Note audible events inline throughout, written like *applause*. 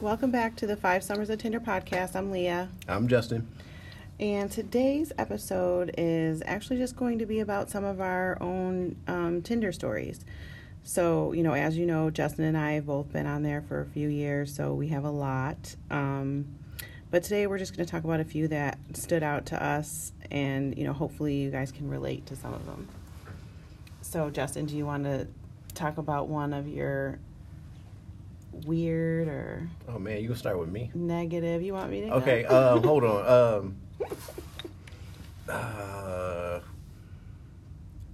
Welcome back to the Five Summers of Tinder podcast. I'm Leah. I'm Justin. And today's episode is actually just going to be about some of our own um, Tinder stories. So, you know, as you know, Justin and I have both been on there for a few years, so we have a lot. Um, but today we're just going to talk about a few that stood out to us, and, you know, hopefully you guys can relate to some of them. So, Justin, do you want to talk about one of your weird or Oh man, you can start with me. negative? You want me to? Okay, um, *laughs* hold on. Um, uh,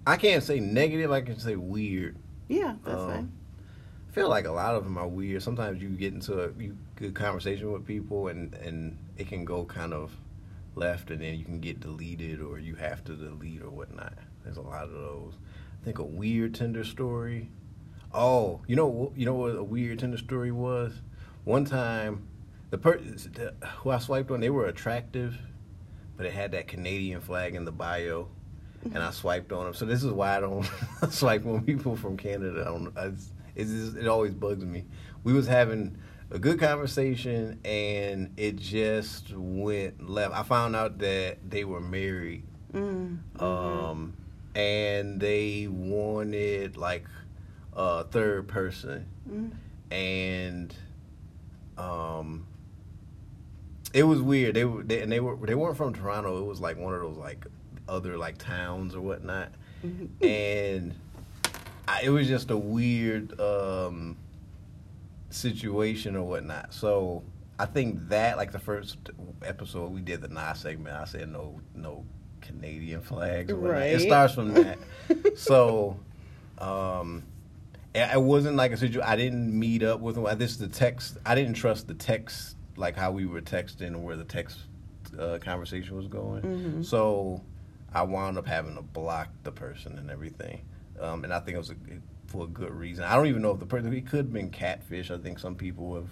I can't say negative. I can say weird. yeah, that's um, fine. I feel like a lot of them are weird. Sometimes you get into a you, good conversation with people, and and it can go kind of left, and then you can get deleted, or you have to delete or whatnot. There's a lot of those. I think a weird Tinder story. Oh, you know you know what a weird Tinder story was? One time, the person who I swiped on, they were attractive, but it had that Canadian flag in the bio, and I swiped on them. So this is why I don't *laughs* swipe on people from Canada. I don't, I, just, it always bugs me. We was having a good conversation, and it just went left. I found out that they were married, Mm, um, and they wanted like a third person. Mm, and um it was weird. They were they, and they were they weren't from toronto. It was like one of those like other like towns or whatnot. Mhm. *laughs* and I, it was just a weird um situation or whatnot. So i think that like the first episode we did the Nas segment i said no no canadian flags or whatnot. it starts from that. *laughs* So um it wasn't like a situation. I didn't meet up with him. This is the text. I didn't trust the text, like how we were texting and where the text uh, conversation was going. Mhm. So I wound up having to block the person and everything. Um, and I think it was a, for a good reason. I don't even know if the person. It could have been catfish. I think some people have.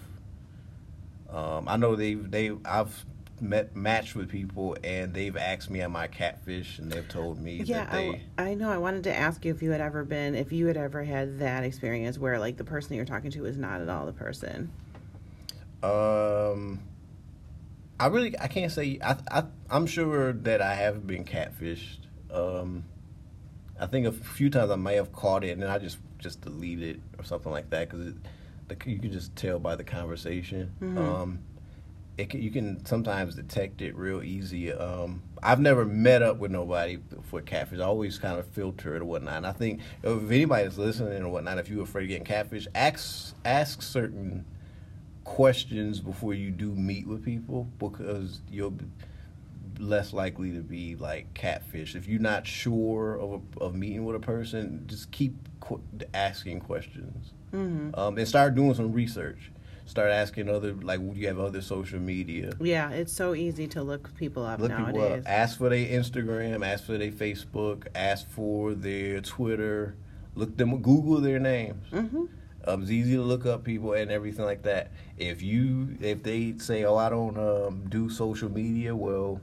Um, I know they they I've met matched with people and they've asked me am I catfish and they've told me Yeah, that I, they. w- I know. I wanted to ask you if you had ever been, if you had ever had that experience where like the person you're talking to is not at all the person. Um, I really I can't say I I I'm sure that I have been catfished. Um, I think a few times I may have caught it and then I just just delete it or something like that because you can just tell by the conversation. Mhm. Um, can, you can sometimes detect it real easy. Um, I've never met up with nobody for catfish. I always kind of filter it or whatnot. And I think if anybody's listening or whatnot, if you're afraid of getting catfish, ask ask certain questions before you do meet with people because you'll be less likely to be like catfish. If you're not sure of a, of meeting with a person, just keep qu- asking questions Mm-hmm. um, and start doing some research. Start asking other like would you have other social media. Yeah, it's so easy to look people up Look people nowadays. up. Ask for their Instagram. Ask for their Facebook. Ask for their Twitter. Look them. Google their names. mm-hmm. Um, it's easy to look up people and everything like that. If you if they say, "Oh, I don't um, do social media," well,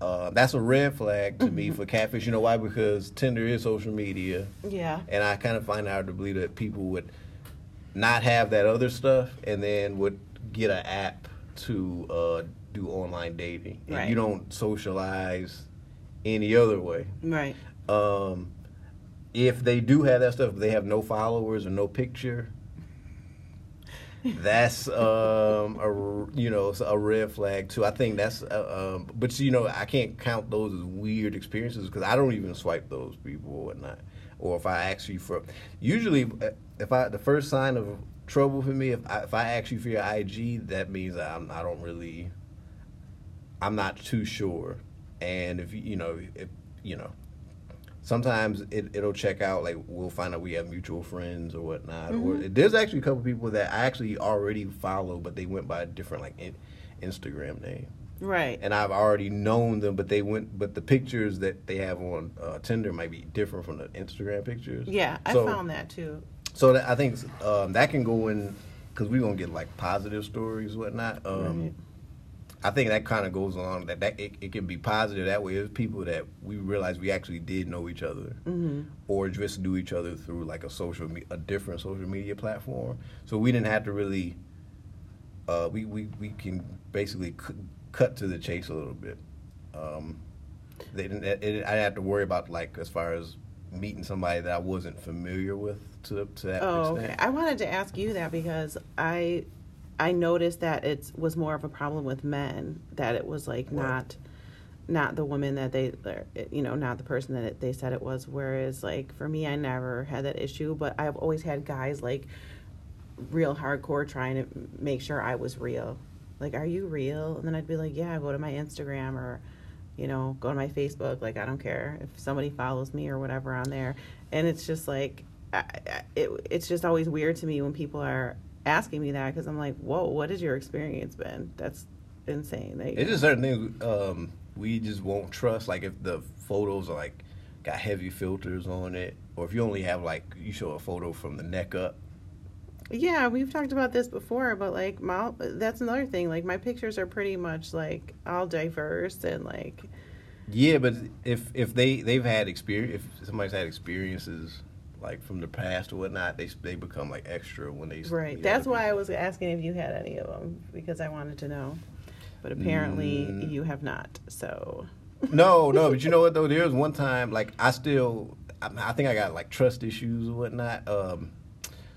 uh, that's a red flag to me *laughs* for catfish. You know why? Because Tinder is social media, Yeah. and I kind of find out to believe that people would not have that other stuff, and then would get an app to uh, do online dating, and Right. you don't socialize any other way Right. um, if they do have that stuff, but they have no followers or no picture, that's *laughs* um, a you know a red flag too. I think that's uh, um, but you know I can't count those as weird experiences because I don't even swipe those people or whatnot. Or if I ask you for, usually uh, if I the first sign of trouble for me if I, if I ask you for your IG, that means I'm I don't really I'm not too sure. And if you know if you know sometimes it, it'll check out like we'll find out we have mutual friends or whatnot. Or there's actually a couple people that i actually already follow but they went by a different like in, instagram name Right. and i've already known them but they went but the pictures that they have on uh, tinder might be different from the instagram pictures yeah, I found that too. so that, i think um, that can go in because we're gonna get like positive stories whatnot um, Right. I think that kind of goes on that that it, it can be positive that way. There's people that we realize we actually did know each other, Mm-hmm. or just knew each other through like a social me- a different social media platform. So we didn't have to really uh, we, we we can basically cut to the chase a little bit. Um, they didn't. It, it, I have to worry about like as far as meeting somebody that I wasn't familiar with to to that Oh, extent. okay. I wanted to ask you that because I I noticed that it was more of a problem with men that it was like What? not not the woman that they or, you know not the person that it, they said it was whereas like for me I never had that issue but I've always had guys like real hardcore trying to make sure I was real like are you real and then I'd be like yeah go to my Instagram or you know go to my Facebook like I don't care if somebody follows me or whatever on there and it's just like I, it, it's just always weird to me when people are asking me that because I'm like whoa what has your experience been that's insane like, It's just certain things um, we just won't trust. Like if the photos are like got heavy filters on it, or if you only have like you show a photo from the neck up. Yeah, we've talked about this before, but like my that's another thing. Like my pictures are pretty much like all diverse and like Yeah, but if if they they've had experience, if somebody's had experiences like from the past or whatnot, they they become like extra when they right. That's why I was asking if you had any of them because I wanted to know. But apparently Mm. you have not. So No, no, *laughs* but you know what though? There was one time like I still, I, I think I got like trust issues or whatnot. Um,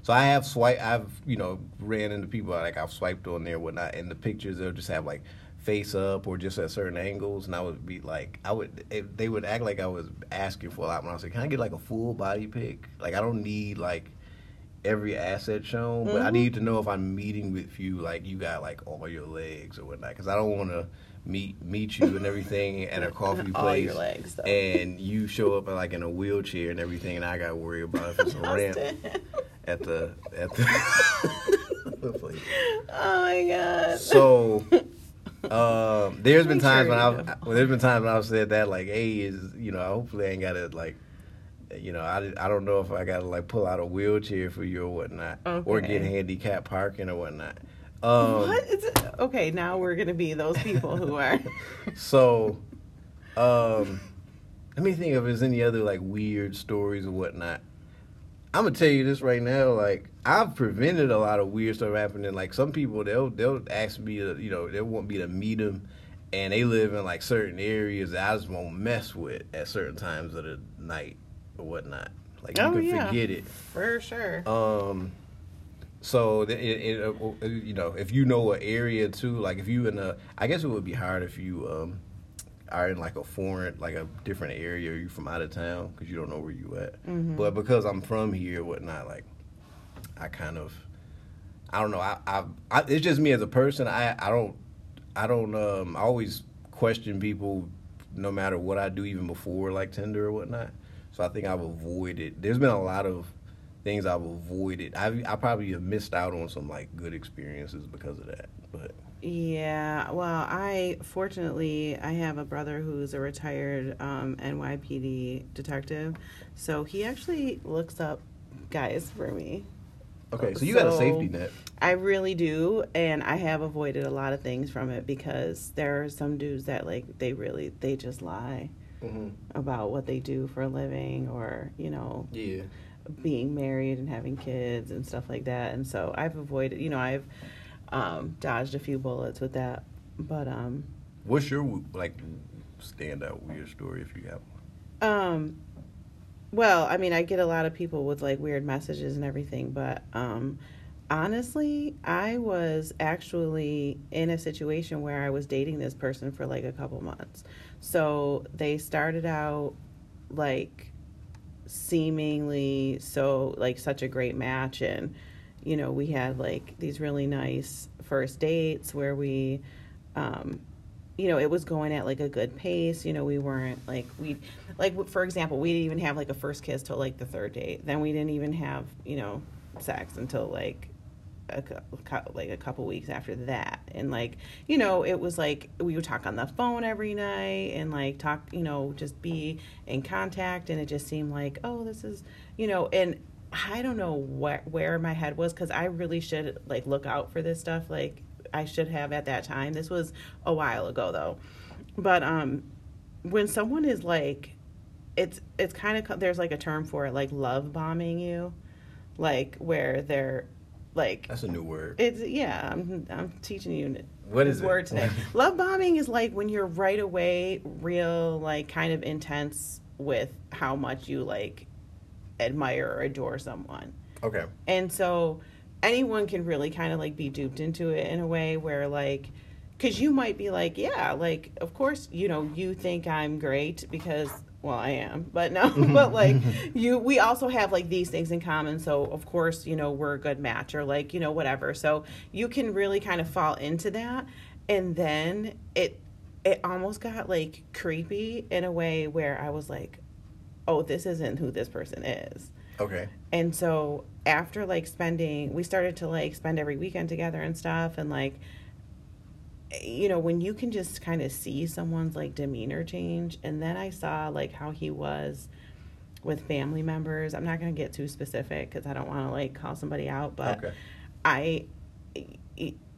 so I have swipe, I've you know ran into people like I've swiped on there and whatnot, and the pictures they'll just have like face up or just at certain angles, and I would be like, I would, it, they would act like I was asking for a lot when I was like, can I get like a full body pic? Like I don't need like every asset shown, but I Mhm. need to know if I'm meeting with you, like you got like all your legs or whatnot, because I don't want to meet meet you and everything at a *laughs* coffee place, All your legs, and you show up like in a wheelchair and everything, and I got to worry about if it's a ramp *laughs* at the at the *laughs* oh my god. So. Um, *laughs* there's been times sure when I've know. well, there's been times when I've said that like, hey, is you know, hopefully I ain't gotta like, you know, I, I don't know if I gotta like pull out a wheelchair for you or whatnot, or get handicap parking or whatnot. Um, what is it? Okay, now we're gonna be those people who are. *laughs* So, um, let me think if there's any other like weird stories or whatnot. I'm gonna tell you this right now. Like I've prevented a lot of weird stuff happening. Like some people, they'll they'll ask me to, you know, they want me to meet them, and they live in like certain areas that I just won't mess with at certain times of the night or whatnot. Like you Oh, can yeah. forget it. For sure. Um, so it, it, uh, you know, if you know an area too, like if you in a, I guess it would be hard if you um are in like a foreign, like a different area, you from out of town because you don't know where you at. Mhm. But because I'm from here, whatnot, like I kind of, I don't know, I, I, I it's just me as a person. I, I don't, I don't, um, I always question people, no matter what I do, even before like Tinder or whatnot. So I think I've avoided. There's been a lot of things I've avoided. I I probably have missed out on some like good experiences because of that. But Yeah, well, I fortunately I have a brother who's a retired um, NYPD detective, so he actually looks up guys for me. okay, so you got a safety net. I really do, and I have avoided a lot of things from it because there are some dudes that like they really they just lie Mm-hmm. about what they do for a living or you know Yeah. being married and having kids and stuff like that. And so I've avoided, you know, I've um, dodged a few bullets with that. But um, What's your like standout weird story if you have one? um, well, I mean, I get a lot of people with like weird messages and everything, but um, honestly, I was actually in a situation where I was dating this person for like a couple months. So they started out like seemingly so like such a great match and you know we had like these really nice first dates where we um you know it was going at like a good pace you know we weren't like we like for example we didn't even have like a first kiss till like the third date. Then we didn't even have you know sex until like a, like a couple weeks after that. And like you know it was like we would talk on the phone every night and like talk you know just be in contact. And it just seemed like oh this is you know and i don't know where where my head was because i really should like look out for this stuff like i should have at that time this was a while ago though but um when someone is like it's it's kind of there's like a term for it like love bombing you like where they're like That's a new word. it's yeah. I'm I'm teaching you What is it? word today. *laughs* Love bombing is like when you're right away real like kind of intense with how much you like admire or adore someone. Okay. And so anyone can really kind of like be duped into it in a way where like cuz you might be like, yeah, like of course, you know, you think I'm great because well, I am. But no, *laughs* but like *laughs* you we also have like these things in common, so of course, you know, we're a good match or like, you know, whatever. So you can really kind of fall into that and then it it almost got like creepy in a way where I was like, "Oh, this isn't who this person is." Okay. And so after like spending, we started to like spend every weekend together and stuff. And like, you know, when you can just kind of see someone's like demeanor change. And then I saw like how he was with family members. I'm not going to get too specific because I don't want to like call somebody out, but Okay. I,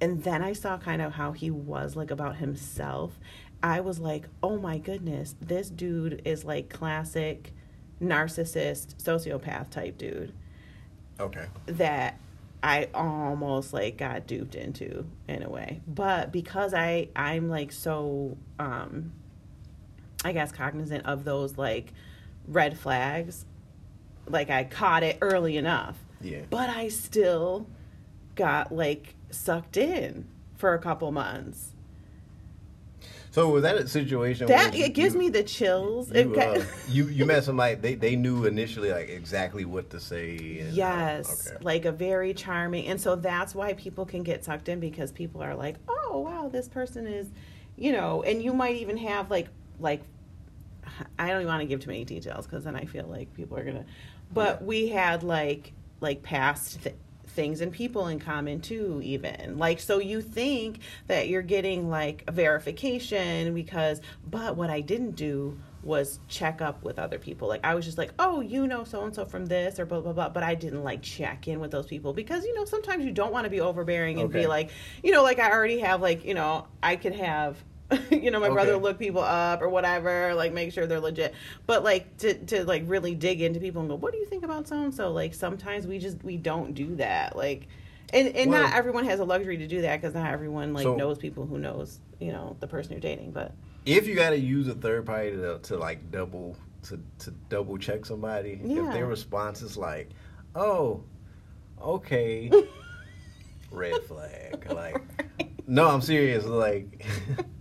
and then I saw kind of how he was like about himself. I was like, oh my goodness, this dude is like classic narcissist, sociopath type dude Okay. that I almost like got duped into in a way. But because I I'm like so um I guess cognizant of those like red flags, like I caught it early enough. Yeah. But I still got like sucked in for a couple months. So was that a situation That where it gives you- me the chills. you, It uh, *laughs* you you met somebody they they knew initially like exactly what to say. And, uh, Yes, okay. like a very charming, and so that's why people can get sucked in because people are like, "Oh, wow, this person is," you know, and you might even have like like I don't even want to give too many details because then I feel like people are gonna. But Yeah. we had like like past th- things and people in common too, even like so you think that you're getting like verification because, but what I didn't do was check up with other people. Like I was just like, oh, you know, so and so from this or blah blah blah. But I didn't like check in with those people because you know sometimes you don't want to be overbearing and Okay. be like, you know, like I already have like you know I could have. *laughs* you know, my brother Okay. look people up or whatever, like make sure they're legit. But like to to like really dig into people and go, what do you think about so and so? Like sometimes we just we don't do that. Like, and and Well- not everyone has a luxury to do that because not everyone like So- knows people who knows you know the person you're dating. But if you got to use a third party to, to like double to, to double check somebody, Yeah. if their response is like, "Oh, okay," *laughs* red flag. Like, no, I'm serious. Like, *laughs*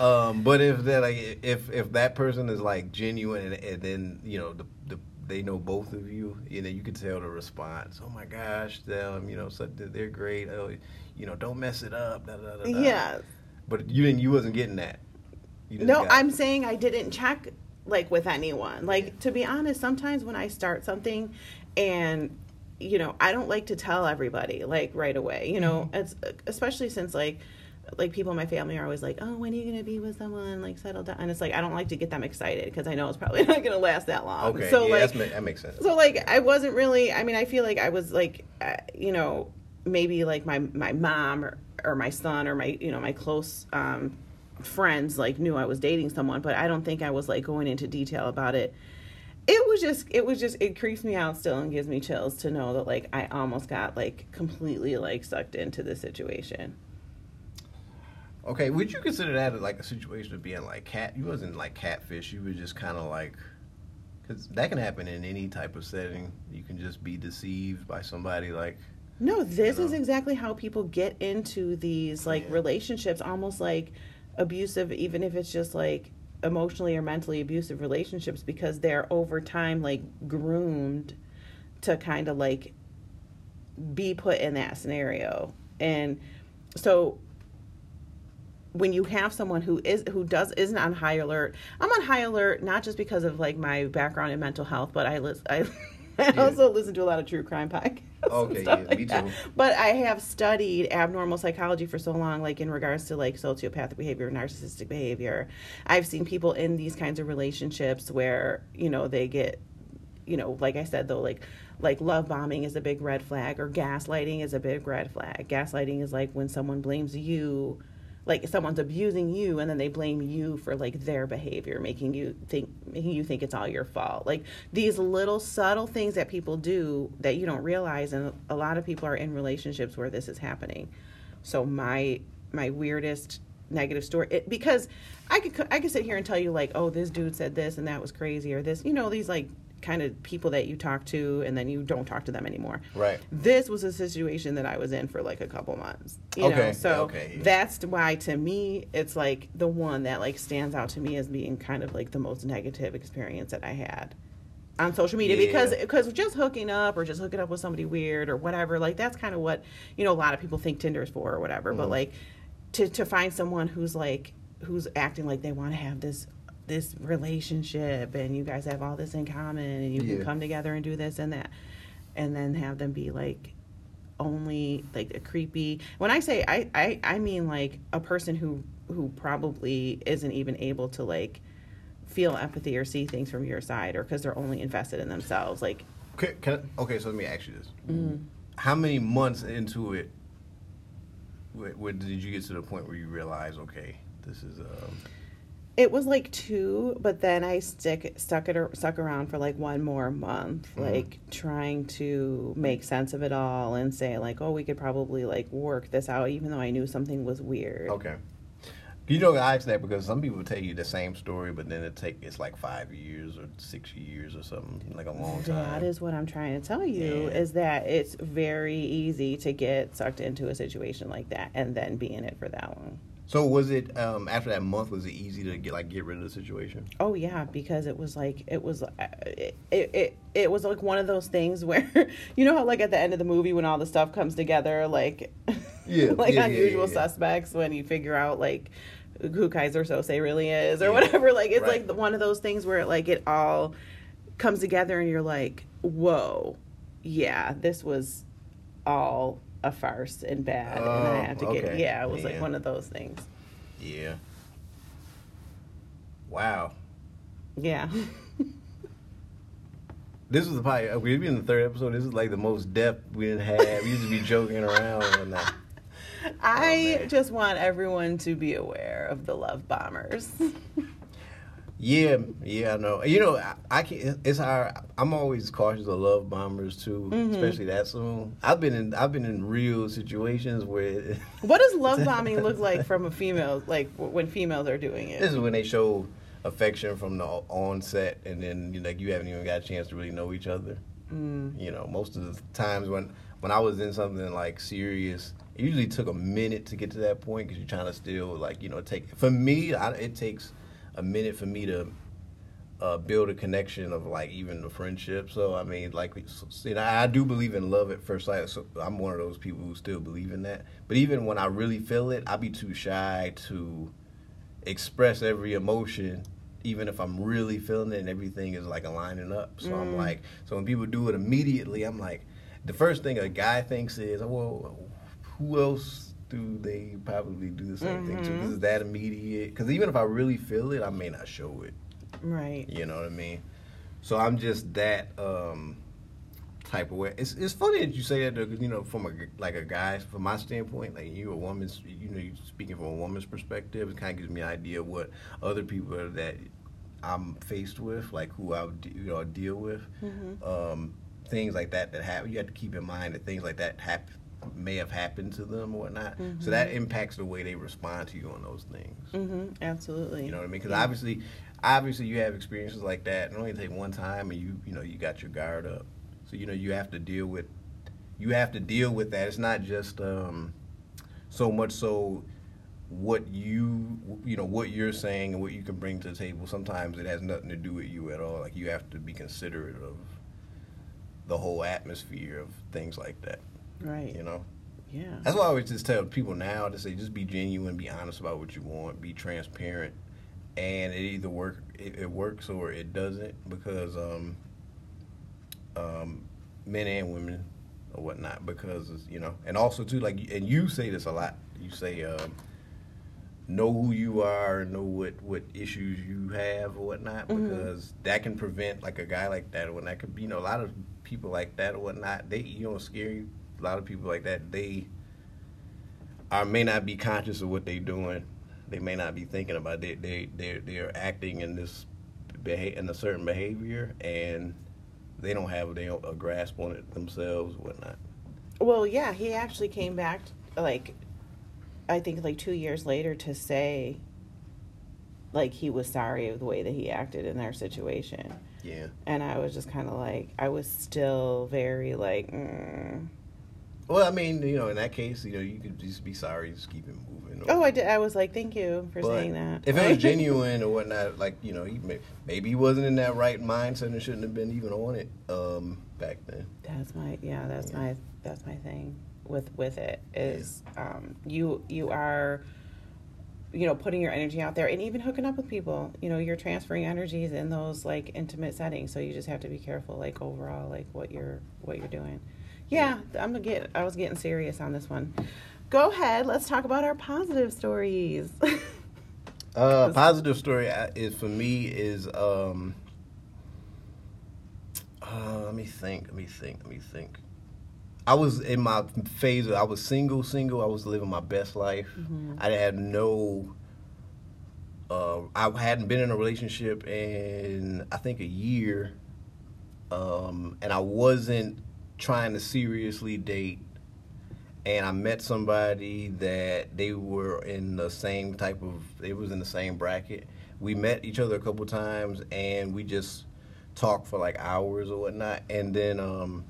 um, but if that like if if that person is like genuine and, and then you know the the they know both of you, you know, you can tell the response. Oh my gosh, them, you know, so they're great. Oh, you know, don't mess it up. Da, da, da, yeah, But you didn't. You wasn't getting that. No, I'm saying I didn't check like with anyone. Like to be honest, sometimes when I start something and you know, I don't like to tell everybody like right away. You know, it's especially since like like people in my family are always like, "Oh, when are you gonna be with someone? Like settle down." And it's like I don't like to get them excited because I know it's probably *laughs* not gonna last that long. Okay. So yeah, like, that's, that makes sense. so like I wasn't really. I mean, I feel like I was like, uh, you know, maybe like my my mom or or my son or my you know my close um, friends like knew I was dating someone, but I don't think I was like going into detail about it. It was just it was just it creeps me out still and gives me chills to know that like I almost got like completely like sucked into the situation. Okay. Would you consider that like a situation of being like cat? You wasn't like catfish. You were just kind of like. Because that can happen in any type of setting. You can just be deceived by somebody like. No, this You is exactly how people get into these like Yeah. relationships, almost like abusive, even if it's just like emotionally or mentally abusive relationships, because they're over time like groomed to kind of like be put in that scenario. And so when you have someone who is who does isn't on high alert, I'm on high alert not just because of like my background in mental health, but I listen I, *laughs* I Yeah. also listen to a lot of true crime podcasts. Okay, yeah, like me that. too. But I have studied abnormal psychology for so long, like in regards to like sociopathic behavior, narcissistic behavior. I've seen people in these kinds of relationships where you know they get you know, like I said though, like like love bombing is a big red flag or gaslighting is a big red flag. Gaslighting is like when someone blames you like someone's abusing you and then they blame you for like their behavior making you think making you think it's all your fault. Like these little subtle things that people do that you don't realize and a lot of people are in relationships where this is happening. So my my weirdest negative story it, because i could i could sit here and tell you like oh this dude said this and that was crazy or this you know these like kind of people that you talk to and then you don't talk to them anymore. Right. This was a situation that I was in for like a couple months. You Okay, know? So okay, that's why to me it's like the one that like stands out to me as being kind of like the most negative experience that I had on social media Yeah. because because just hooking up or just hooking up with somebody weird or whatever like that's kind of what you know a lot of people think Tinder's for or whatever but Mm-hmm. like to to find someone who's like who's acting like they want to have this this relationship and you guys have all this in common and you Yeah. can come together and do this and that and then have them be like only like a creepy when i say I, I i mean like a person who who probably isn't even able to like feel empathy or see things from your side or because they're only invested in themselves like Can, can I- okay, so let me ask you this: Mm-hmm. How many months into it, where, where did you get to the point where you realize, okay, this is um, it was like two but then i stick stuck it ar- stuck around for like one more month mm-hmm. like trying to make sense of it all and say like oh we could probably like work this out even though i knew something was weird okay? You know, I ask that because some people tell you the same story, but then it take it's like five years or six years or something, like a long time. That is what I'm trying to tell you Yeah. is that it's very easy to get sucked into a situation like that and then be in it for that long. So was it um, after that month? Was it easy to get like get rid of the situation? Oh yeah, because it was like it was uh, it, it it it was like one of those things *laughs* where you know how like at the end of the movie when all the stuff comes together like Yeah, *laughs* like yeah, on yeah, yeah. Suspects when you figure out like who Keyser Söze really is or whatever *laughs* like it's Right. like one of those things where like it all comes together and you're like whoa yeah this was all a farce and bad and I Oh, have to get okay. yeah it was like one of those things Yeah. Wow. yeah *laughs* This was the probably uh, we've been in the third episode. This is like the most depth we didn't have. We used to be *laughs* joking around and whatnot. I Oh, just want everyone to be aware of the love bombers. *laughs* Yeah, yeah, I know. You know, I, I can. It's hard. I'm always cautious of love bombers too, Mm-hmm. especially that soon. I've been in. I've been in real situations where *laughs* what does love bombing look like from a female, like when females are doing it. this is when they show affection from the onset, and then you know, like you haven't even got a chance to really know each other. Mm. You know, most of the times when when I was in something like serious, it usually took a minute to get to that point because you're trying to still like you know take. For me, I, it takes a minute for me to uh, build a connection of like even the friendship. So I mean, like you know, I do believe in love at first sight. So I'm one of those people who still believe in that. But even when I really feel it, I be too shy to express every emotion. Even if I'm really feeling it and everything is like aligning up, so I'm like, so when people do it immediately, I'm like, the first thing a guy thinks is, well, who else do they probably do the same thing to? Because it's that immediate. Because even if I really feel it, I may not show it. Right. You know what I mean? So I'm just that um, type of way. It's it's funny that you say that because you know from a like a guy from my standpoint, like you a woman's you know you speaking from a woman's perspective, it kind of gives me an idea of what other people are that I'm faced with, like who I would, you know deal with, um, things like that that happen. You have to keep in mind that things like that happen may have happened to them or whatnot. So that impacts the way they respond to you on those things. hmm Absolutely. You know what I mean? Because obviously, obviously, you have experiences like that. And it only take one time, and you you know you got your guard up. So you know you have to deal with you have to deal with that. It's not just um, so much so what you you know what you're saying and what you can bring to the table. Sometimes it has nothing to do with you at all. Like you have to be considerate of the whole atmosphere of things like that. Right. You know. Yeah. That's why I always just tell people now to say just be genuine, be honest about what you want, be transparent, and it either work it, it works or it doesn't because um, um, men and women or whatnot because you know and also too like and you say this a lot you say um, know who you are know what what issues you have or whatnot because that can prevent like a guy like that or when that could be you know a lot of people like that or whatnot they you know scary a lot of people like that they are may not be conscious of what they're doing. They may not be thinking about it. They they they're acting in this beha- in a certain behavior, and they don't have they don't, a grasp on it themselves, whatnot. Well, yeah, he actually came back like I think like 2 years later to say like he was sorry of the way that he acted in their situation. Yeah. And I was just kind of like I was still very like mm. Well, I mean, you know, in that case, you know, you could just be sorry, just keep it moving. Oh, I did. I was like, thank you for saying that. If it was *laughs* genuine or whatnot, like you know, he may, maybe he wasn't in that right mindset and shouldn't have been even on it um, back then. That's my yeah. That's Yeah. my that's my thing with with it is um, you you are you know putting your energy out there and even hooking up with people. You know you're transferring energies in those like intimate settings. So you just have to be careful like overall like what you're what you're doing. Yeah, I'm gonna get. I was getting serious on this one. Go ahead. Let's talk about our positive stories. *laughs* Uh, positive story uh, is for me is um. Uh, let me think. Let me think. Let me think. I was in my phase. Of, I was single, single. I was living my best life. I had no. Uh, I hadn't been in a relationship in I think a year, um, and I wasn't trying to seriously date. And I met somebody that they were in the same type of. it was in the same bracket. We met each other a couple times, and we just talked for like hours or whatnot. And then um,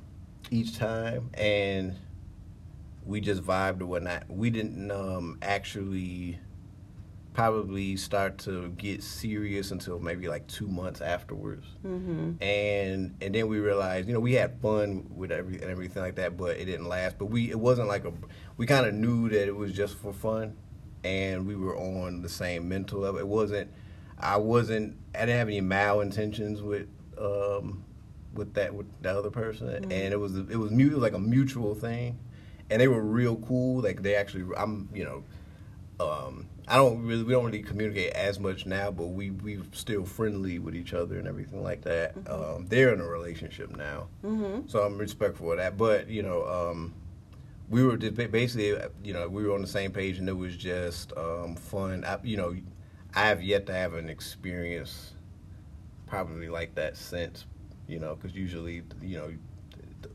each time, and we just vibed or whatnot. We didn't um, actually probably start to get serious until maybe like two months afterwards. mm-hmm. And and then we realized, you know, we had fun with every and everything like that, but it didn't last. But we it wasn't like a we kind of knew that it was just for fun, and we were on the same mental level. It wasn't. I wasn't. I didn't have any malintentions with um with that with the other person, and it was it was mu- like a mutual thing, and they were real cool. Like they actually, I'm you know. Um, I don't really, we don't really communicate as much now, but we we still friendly with each other and everything like that. Um, they're in a relationship now, Mm-hmm. so I'm respectful of that. But you know, um, we were just basically, you know, we were on the same page, and it was just um, fun. I, you know, I have yet to have an experience probably like that since, you know, because usually, you know,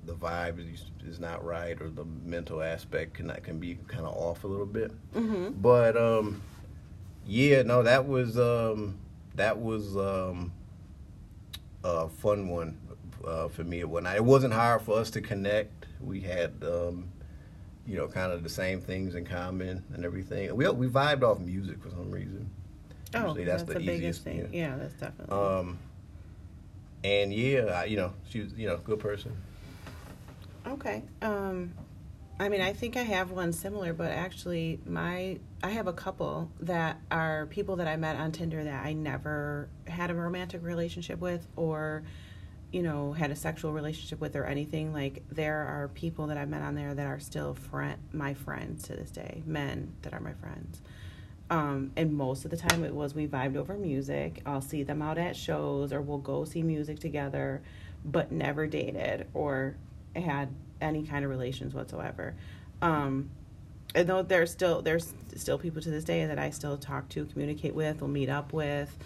the, vibe is, is not right or the mental aspect can can be kind of off a little bit. Mm-hmm. But um, yeah, no, that was um, that was um, a fun one uh, for me. When I, it wasn't hard for us to connect, we had um, you know kind of the same things in common and everything. We we vibed off music for some reason. Oh, Usually that's, that's the, the biggest easiest, thing. yeah. Yeah, that's definitely. Um, and yeah, I, you know, she was you know good person. Okay. Um, I mean, I think I have one similar, but actually, my I have a couple that are people that I met on Tinder that I never had a romantic relationship with, or you know, had a sexual relationship with, or anything. Like there are people that I met on there that are still friend my friends to this day, men that are my friends. Um, and most of the time it was we vibed over music. I'll see them out at shows or we'll go see music together, but never dated or had any kind of relations whatsoever. Um, and though there's still there's still people to this day that I still talk to, communicate with, will meet up with.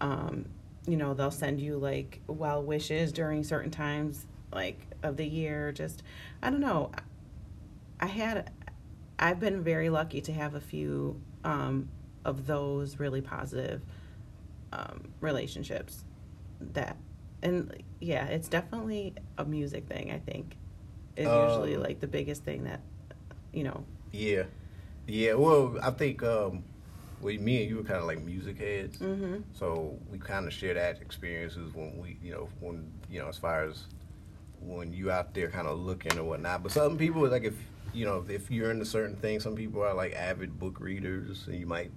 Um, you know, they'll send you like well wishes during certain times like of the year. Just I don't know. I had I've been very lucky to have a few um, of those really positive um, relationships. That and yeah, it's definitely a music thing. I think is usually Um, like the biggest thing that you know. Yeah, yeah. Well, I think um, with me and you were kind of like music heads. Mm-hmm. So we kind of share that experiences when we, you know, when you know, as far as when you out there kind of looking or whatnot. But some people like if you know if you're into certain things, some people are like avid book readers, and you might,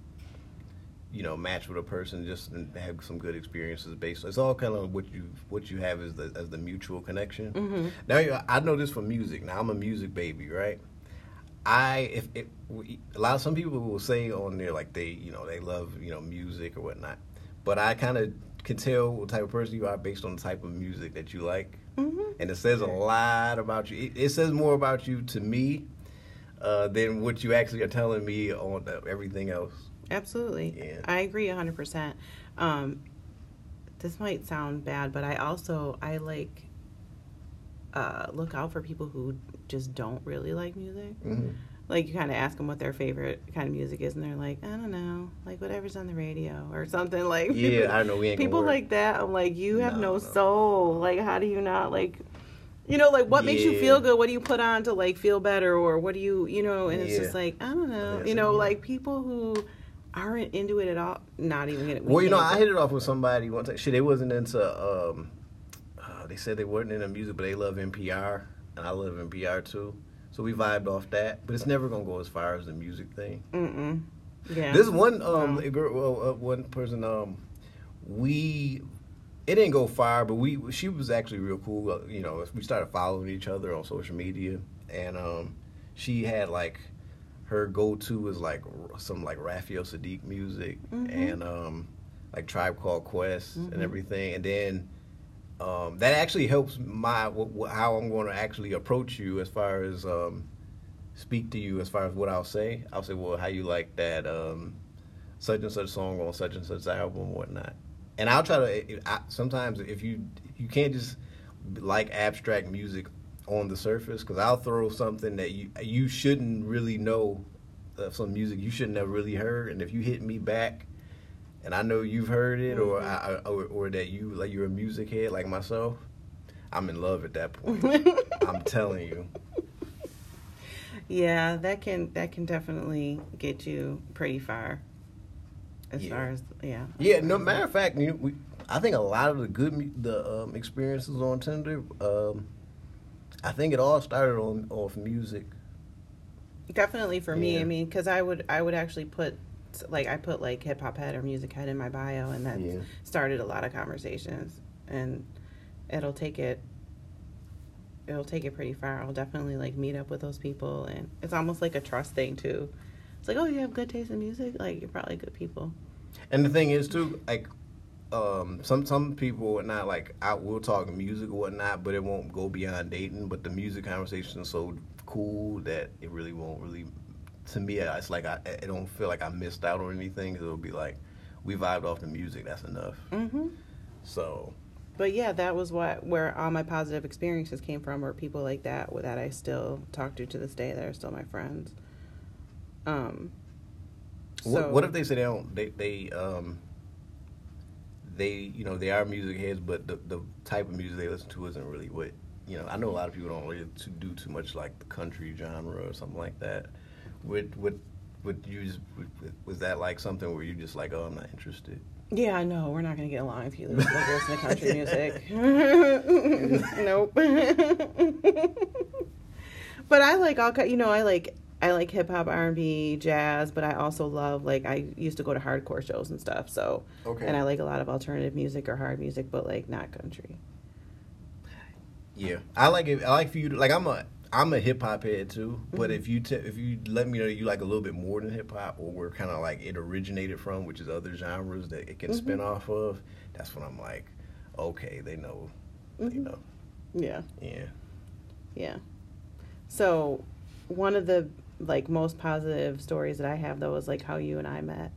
you know, match with a person just and have some good experiences based. It's all kind of what you what you have as the as the mutual connection. Mm-hmm. Now I know this from music. Now I'm a music baby, right? I if it, a lot of some people will say on there like they you know they love you know music or whatnot, but I kind of can tell what type of person you are based on the type of music that you like, Mm-hmm. and it says a lot about you. It, it says more about you to me uh, than what you actually are telling me on the, everything else. Absolutely. Yeah. I agree 100%. Um, this might sound bad, but I also, I like, uh, look out for people who just don't really like music. Mm-hmm. Like, you kind of ask them what their favorite kind of music is, and they're like, I don't know, like whatever's on the radio or something. *laughs* Like, Yeah, I know we ain't people like that. I'm like, you have No, no, no. soul. Like, how do you not like? You know, like what makes you feel good? What do you put on to like feel better, or what do you, you know? And it's Yeah. just like I don't know. Yes, you know, yeah. like people who aren't into it at all, not even gonna. Well, you know, I hit it off with somebody one time. Shit, they wasn't into. Um, uh, they said they weren't into music, but they love NPR, and I love NPR too. So we vibed off that, but it's never gonna go as far as the music thing. Mm-mm. Yeah. This one, um, girl, well, uh, one person, um, we, it didn't go far, but we, she was actually real cool. Uh, you know, we started following each other on social media, and um, she had like her go-to is like some like Raphael Saadiq music Mhm. and um, like Tribe Called Quest Mhm. and everything, and then. Um, that actually helps my wh- how I'm going to actually approach you as far as um, speak to you as far as what I'll say. I'll say, well, how you like that um, such and such song on such and such album, whatnot. And I'll try to. I, sometimes if you you can't just like abstract music on the surface, because I'll throw something that you you shouldn't really know uh, some music you shouldn't have really heard, and if you hit me back. And I know you've heard it, or, Mhm. I, or or that you like you're a music head like myself. I'm in love at that point. *laughs* I'm telling you. yeah, that can that can definitely get you pretty far. As Yeah. far as yeah. Yeah, no matter of fact, you we, I think a lot of the good the um, experiences on Tinder, um, I think it all started on off music. Definitely for me. Yeah. I mean, because I would I would actually put like I put like hip hop head or music head in my bio, and that Yeah. started a lot of conversations, and it'll take it. It'll take it pretty far. I'll definitely like meet up with those people, and it's almost like a trust thing too. It's like, oh, you have good taste in music. Like you're probably good people. And the thing is too, like um, some some people are not like I will talk music or whatnot, but it won't go beyond dating. But the music conversation is so cool that it really won't really. To me, it's like I, I don't feel like I missed out on anything. 'cause it'll be like we vibed off the music. That's enough. hmm So But yeah, that was what where all my positive experiences came from, were people like that that I still talk to to this day that are still my friends. Um. What, what if they say they don't? They they um. They you know they are music heads, but the the type of music they listen to isn't really what you know. I know a lot of people don't really to do too much like the country genre or something like that. Would would would you just was that like something where you just like oh I'm not interested? Yeah, I know we're not gonna get along if you listen to country music. *laughs* *laughs* nope. *laughs* but I like all you know I like I like hip hop, R and B, jazz, but I also love like I used to go to hardcore shows and stuff. So Okay. and I like a lot of alternative music or hard music, but like not country. Yeah, I like it. I like for you to like. I'm a I'm a hip hop head too. But Mhm. if you t- if you let me know you like a little bit more than hip hop, or where kind of like it originated from, which is other genres that it can spin Mhm. off of, that's when I'm like, okay, they know, you Mhm. know, Yeah. yeah. Yeah. So, one of the like most positive stories that I have though is like how you and I met.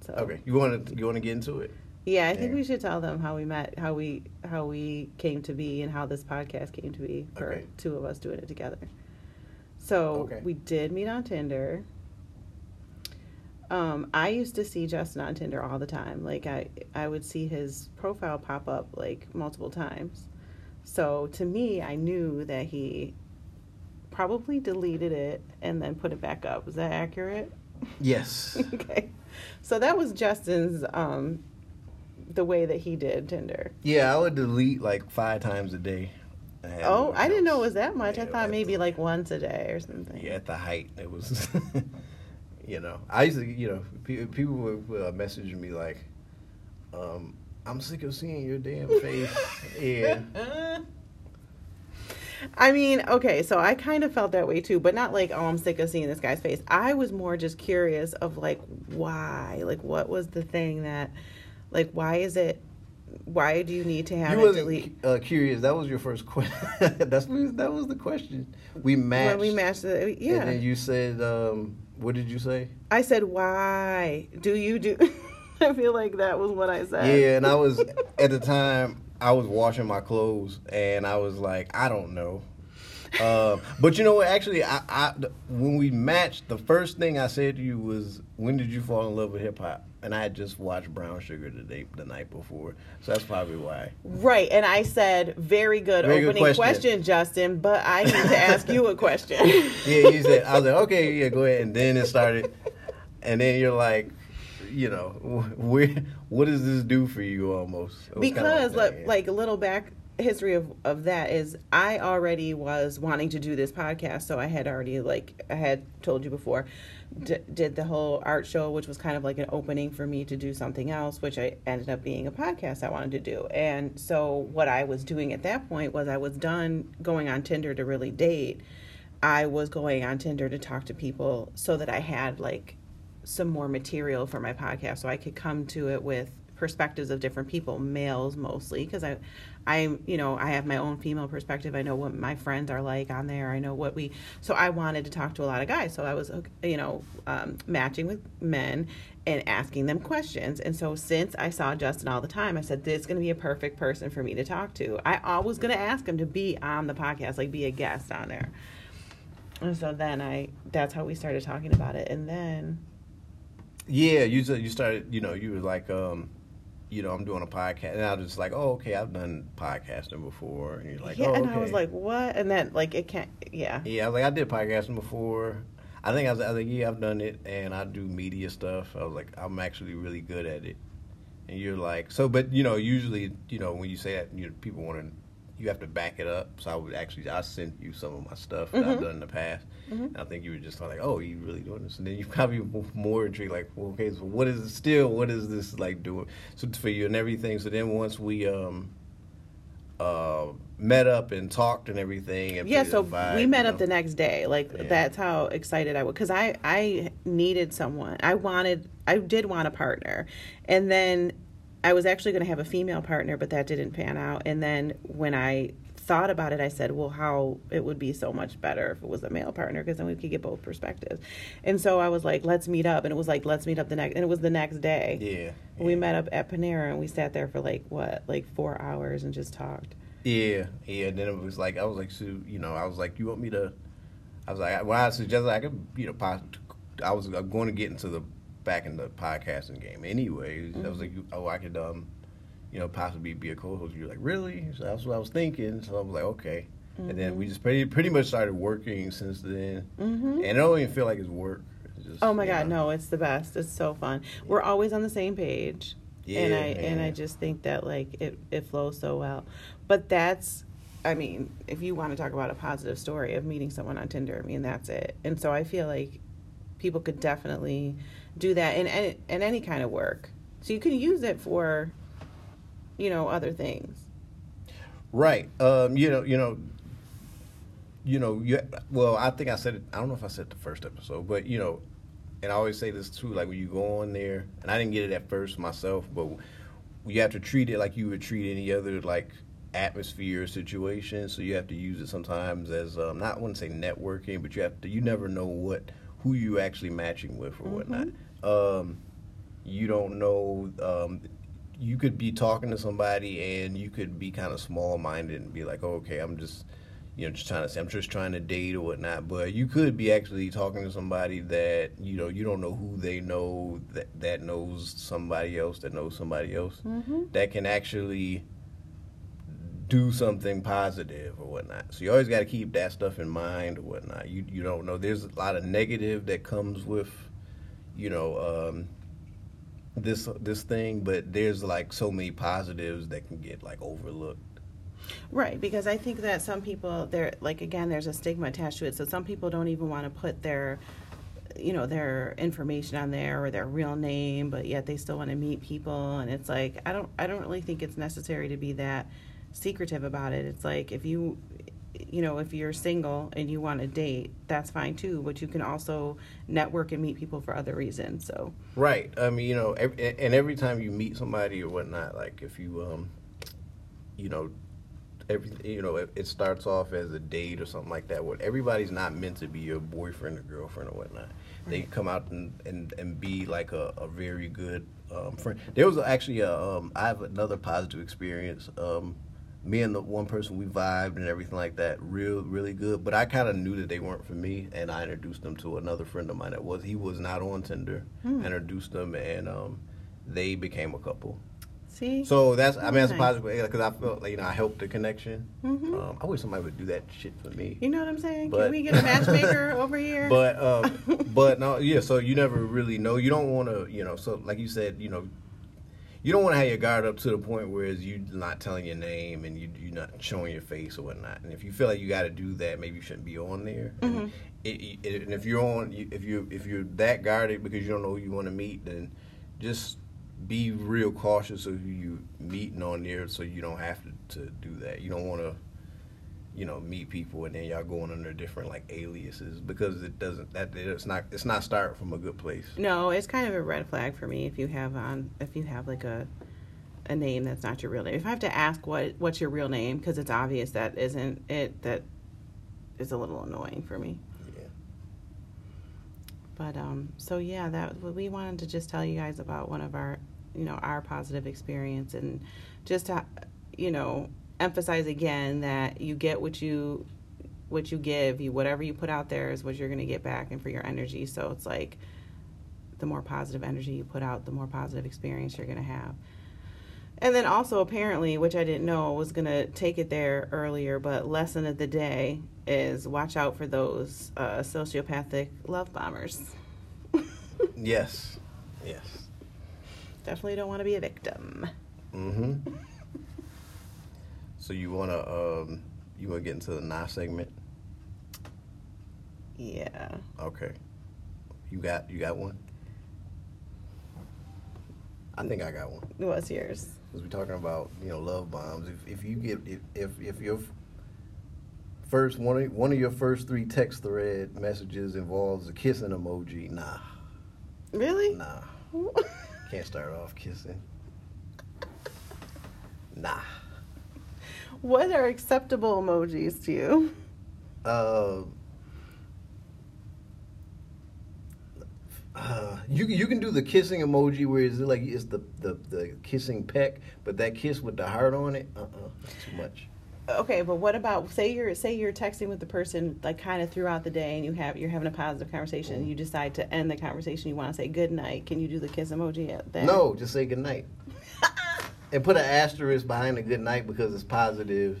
So Okay, you want to you want to get into it? Yeah, I think we should tell them how we met, how we how we came to be, and how this podcast came to be for Okay. two of us doing it together. So Okay. we did meet on Tinder. Um, I used to see Justin on Tinder all the time. Like I, I would see his profile pop up like multiple times. So to me, I knew that he probably deleted it and then put it back up. Is that accurate? Yes. *laughs* okay. So that was Justin's um the way that he did Tinder. yeah, I would delete like five times a day. Oh, I didn't know it was that much. I thought maybe the- like once a day or something. Yeah, at the height, it was. *laughs* you know, I used to, you know, pe- people would uh, message me like, um, "I'm sick of seeing your damn face," *laughs* and I mean, okay, so I kind of felt that way too, but not like, oh, I'm sick of seeing this guy's face. I was more just curious of like why, like what was the thing that, like, why is it why do you need to have You it delete? uh, curious. That was your first question. *laughs* That's that was the question. We matched. When we matched the yeah, And then you said, um, what did you say? I said why do you do? *laughs* I feel like that was what I said. Yeah, and I was at the time I was washing my clothes, and I was like, I don't know. Uh, but you know what? Actually, I, I when we matched, the first thing I said to you was, "When did you fall in love with hip hop?" And I had just watched Brown Sugar the day the night before, so that's probably why. Right, and I said, "Very good Very good opening question. question. Justin." But I need to ask you a question. *laughs* Yeah, you said I was like, "Okay, yeah, go ahead," and then it started, and then you're like, you know, *laughs* where what does this do for you? Almost because like, like a little back history of, of that is I already was wanting to do this podcast, so I had already like I had told you before, d- did the whole art show, which was kind of like an opening for me to do something else, which I ended up being a podcast I wanted to do. And so what I was doing at that point was I was done going on Tinder to really date. I was going on Tinder to talk to people so that I had like some more material for my podcast so I could come to it with perspectives of different people, males mostly, because I, I, you know, I have my own female perspective. I know what my friends are like on there. I know what we. So I wanted to talk to a lot of guys. So I was, you know, um, matching with men and asking them questions. And so since I saw Justin all the time, I said this is going to be a perfect person for me to talk to. I was going to ask him to be on the podcast, like be a guest on there. And so then I, that's how we started talking about it. And then Yeah, you you started. You know, you were like, um, you know, I'm doing a podcast, and I was just like, oh, okay, I've done podcasting before, and you're like, yeah, oh, and okay. I was like, what? And then like it can't. Yeah. yeah, I was like, I did podcasting before. I think I was, I was like, yeah, I've done it, and I do media stuff. I was like, I'm actually really good at it, and you're like, so, but you know, usually, you know, when you say that, you know, people want to. You have to back it up. So I would actually, I sent you some of my stuff that I've Mhm. done in the past. Mhm. And I think you were just like, oh, you really doing this? And then you *laughs* probably more intrigued, like, well, okay, so what is it still? What is this like doing? So for you and everything. So then once we um uh met up and talked and everything, and Yeah, so vibe, we met up the next day. Like Yeah. that's how excited I was because I I needed someone. I wanted I did want a partner, and then I was actually going to have a female partner, but that didn't pan out. And then when I thought about it, I said, well, how it would be so much better if it was a male partner because then we could get both perspectives. And so I was like, let's meet up, and it was like, let's meet up the next, and it was the next day. Yeah, We yeah. met up at Panera and we sat there for like what, like four hours and just talked. Yeah, yeah. And then it was like I was like, Sue, you know, I was like, you want me to? I was like, well, I suggested I could, you know, I was uh, going to get into the back in the podcasting game anyway. I was like, oh, I could, um, you know, possibly be a co-host. You're like, really? So that's what I was thinking. So I was like, okay. And then we just pretty pretty much started working since then. Mm-hmm. And I don't even feel like it's work. It's just, Oh my god, know. no, it's the best. It's so fun. We're always on the same page. Yeah, and I and I just think that like it it flows so well. But that's I mean, if you want to talk about a positive story of meeting someone on Tinder, I mean that's it. And so I feel like people could definitely do that in any, in any kind of work. So you can use it for you know other things. Right. Um, you know, you know, you know, you well, I think I said it I don't know if I said the first episode, but you know, and I always say this too, like when you go on there, and I didn't get it at first myself, but you have to treat it like you would treat any other like atmosphere or situation. So you have to use it sometimes as um, not I wouldn't say networking, but you have to you never know what who you actually matching with or whatnot. Um, you don't know um, you could be talking to somebody and you could be kind of small minded and be like, oh, okay, I'm just, you know, just trying to say, I'm just trying to date or whatnot. But you could be actually talking to somebody that, you know, you don't know who they know that, that knows somebody else that knows somebody else Mm-hmm. that can actually do something positive or whatnot. So you always got to keep that stuff in mind or whatnot. You you don't know. There's a lot of negative that comes with, you know, um, this this thing, but there's like so many positives that can get like overlooked. Right, because I think that some people there like again there's a stigma attached to it. So some people don't even want to put their you know their information on there or their real name, but yet they still want to meet people and it's like I don't I don't really think it's necessary to be that secretive about it. It's like if you you know, if you're single and you want to date, that's fine too. But you can also network and meet people for other reasons. So Right. I mean, you know, every, and every time you meet somebody or whatnot, like if you, um, you know, every, you know, it, it starts off as a date or something like that. What everybody's not meant to be your boyfriend or girlfriend or whatnot. They come out and, and, and be like a, a very good um, friend. There was actually a, um, I have another positive experience. Um, me and the one person we vibed and everything like that, real really good. But I kind of knew that they weren't for me, and I introduced them to another friend of mine that was. He was not on Tinder. Hmm. Introduced them, and um, they became a couple. see, So that's I mean that's a Nice. positive because I felt like you know I helped the connection. Mhm. Um, I wish somebody would do that shit for me. you know what I'm saying? but- can we get a matchmaker *laughs* over here? But um, *laughs* but no, yeah. So you never really know. You don't want to, you know. So like you said, you know, you don't want to have your guard up to the point where it's you not telling your name and you you're not showing your face or whatnot. And if you feel like you got to do that, maybe you shouldn't be on there. And, mm-hmm. it, it, and if you're on, if you if you're that guarded because you don't know who you want to meet, then just be real cautious of who you meeting on there, so you don't have to, to do that. You don't want to you know meet people and then y'all going under different like aliases because it doesn't that it's not it's not starting from a good place no, it's kind of a red flag for me if you have on if you have like a a name that's not your real name. If I have to ask what what's your real name because it's obvious that isn't it, that is a little annoying for me. yeah But um, so yeah, that we wanted to just tell you guys about one of our, you know, our positive experience and just to, you know, emphasize again that you get what you, what you give. You whatever you put out there is what you're going to get back, and for your energy. So it's like, the more positive energy you put out, the more positive experience you're going to have. And then also apparently, which I didn't know, was going to take it there earlier, but lesson of the day is watch out for those uh, sociopathic love bombers. *laughs* yes yes Definitely don't want to be a victim. mm-hmm so you want to um you want to get into the nah segment Yeah. okay you got you got one i think i got one What's yours? because we're talking about you know love bombs. If if you get if if, if your first one of, one of your first three text thread messages involves a kissing emoji, nah, Really? nah, *laughs* can't start off kissing. Nah. What are acceptable emojis to you? Uh, uh, you you can do the kissing emoji where it's like it's the, the, the kissing peck, but that kiss with the heart on it, uh uh that's too much. Okay, but what about say you're say you're texting with the person like kind of throughout the day and you have you're having a positive conversation and you decide to end the conversation you want to say good night. Can you do the kiss emoji at that? No, just say good night. And put an asterisk behind a good night because it's positive.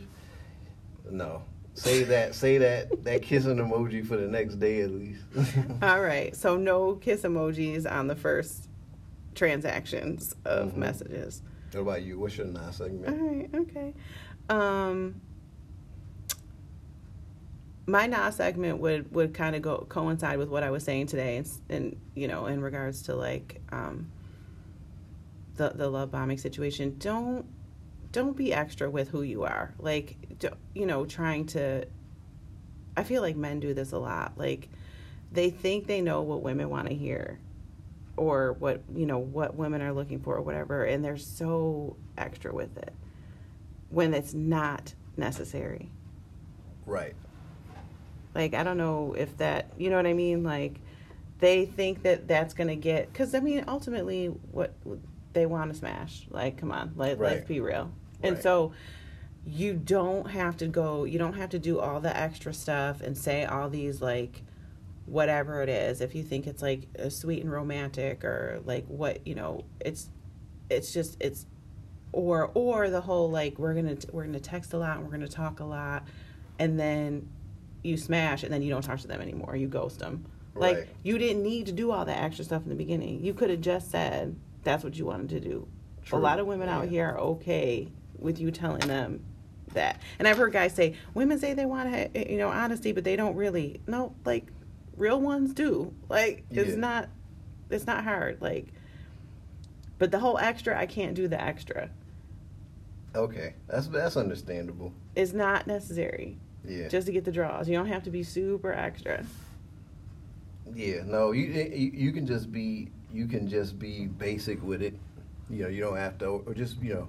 No. Say that say that that kissing emoji for the next day at least. *laughs* All right. So no kiss emojis on the first transactions of Mhm. messages. what about you? What's your non segment? right, okay. Um, my now segment would would kind of go coincide with what I was saying today, and, and you know, in regards to like um, the the love bombing situation. Don't don't be extra with who you are. Like, you know, trying to. I feel like men do this a lot. Like, they think they know what women want to hear or what you know what women are looking for or whatever and they're so extra with it when it's not necessary Right. like i don't know if that you know what i mean like they think that that's going to get because i mean ultimately what they want to smash. Like come on let, Right. let's be real. And so you don't have to go you don't have to do all the extra stuff and say all these like whatever it is. If you think it's like a sweet and romantic or like what you know it's it's just it's or or the whole like we're gonna we're gonna text a lot and we're gonna talk a lot and then you smash and then you don't talk to them anymore. You ghost them like Right. you didn't need to do all that extra stuff in the beginning. You could have just said that's what you wanted to do True. a lot of women out here are okay with you telling them that and i've heard guys say women say they want to you know honesty but they don't really no like real ones do like it's Yeah. not it's not hard like but the whole extra i can't do the extra Okay. That's that's understandable. It's not necessary Yeah. just to get the draws. You don't have to be super extra. Yeah, no, you eh, you you can just be you can just be basic with it. You know, you don't have to or just you know.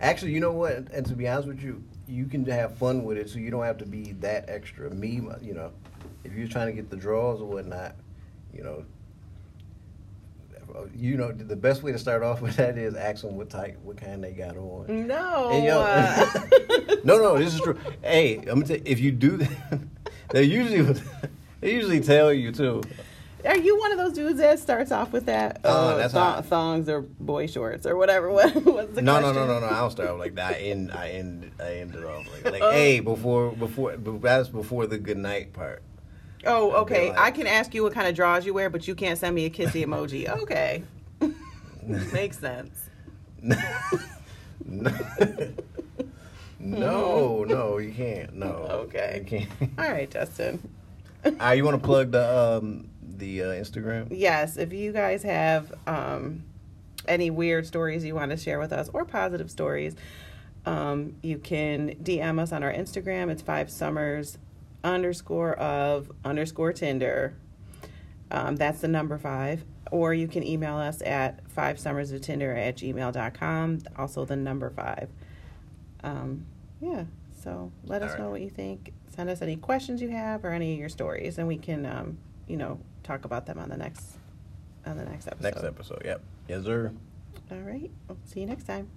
Actually, you know what? And to be honest with you, you can have fun with it, so you don't have to be that extra. Me, you know, if you're trying to get the draws or whatnot, you know, you know, the best way to start off with that is ask them what type, what kind they got on. No. Hey, yo. uh, no, no, this is true. Hey, I'm gonna tell you, if you do that, *laughs* they usually *laughs* they usually tell you too. Are you one of those dudes that starts off with that? Uh, uh, that's thong- thongs or boy shorts or whatever. *laughs* What, what's the No, no, question? no, no, no. I don't start off like that. I end, I end, I ended off like, like Oh. hey, before, before, that's before the good night part. Oh, okay. like- I can ask you what kind of drawers you wear, but you can't send me a kissy emoji. *laughs* Okay. *laughs* Makes sense. no, no, no, you can't. No, Okay. you can't. All right, Justin. Ah, you want to plug the um the uh, Instagram? Yes, if you guys have um, any weird stories you want to share with us or positive stories, um, you can DM us on our Instagram. It's five summers underscore of underscore Tinder. Um, that's the number five. Or you can email us at five summers of Tinder at gmail.com. Also the number five. Um, yeah. So let us All right. know what you think. Send us any questions you have or any of your stories, and we can, um, you know, talk about them on the next on the next episode. Next episode. Yep. Yes, sir. All right. We'll see you next time.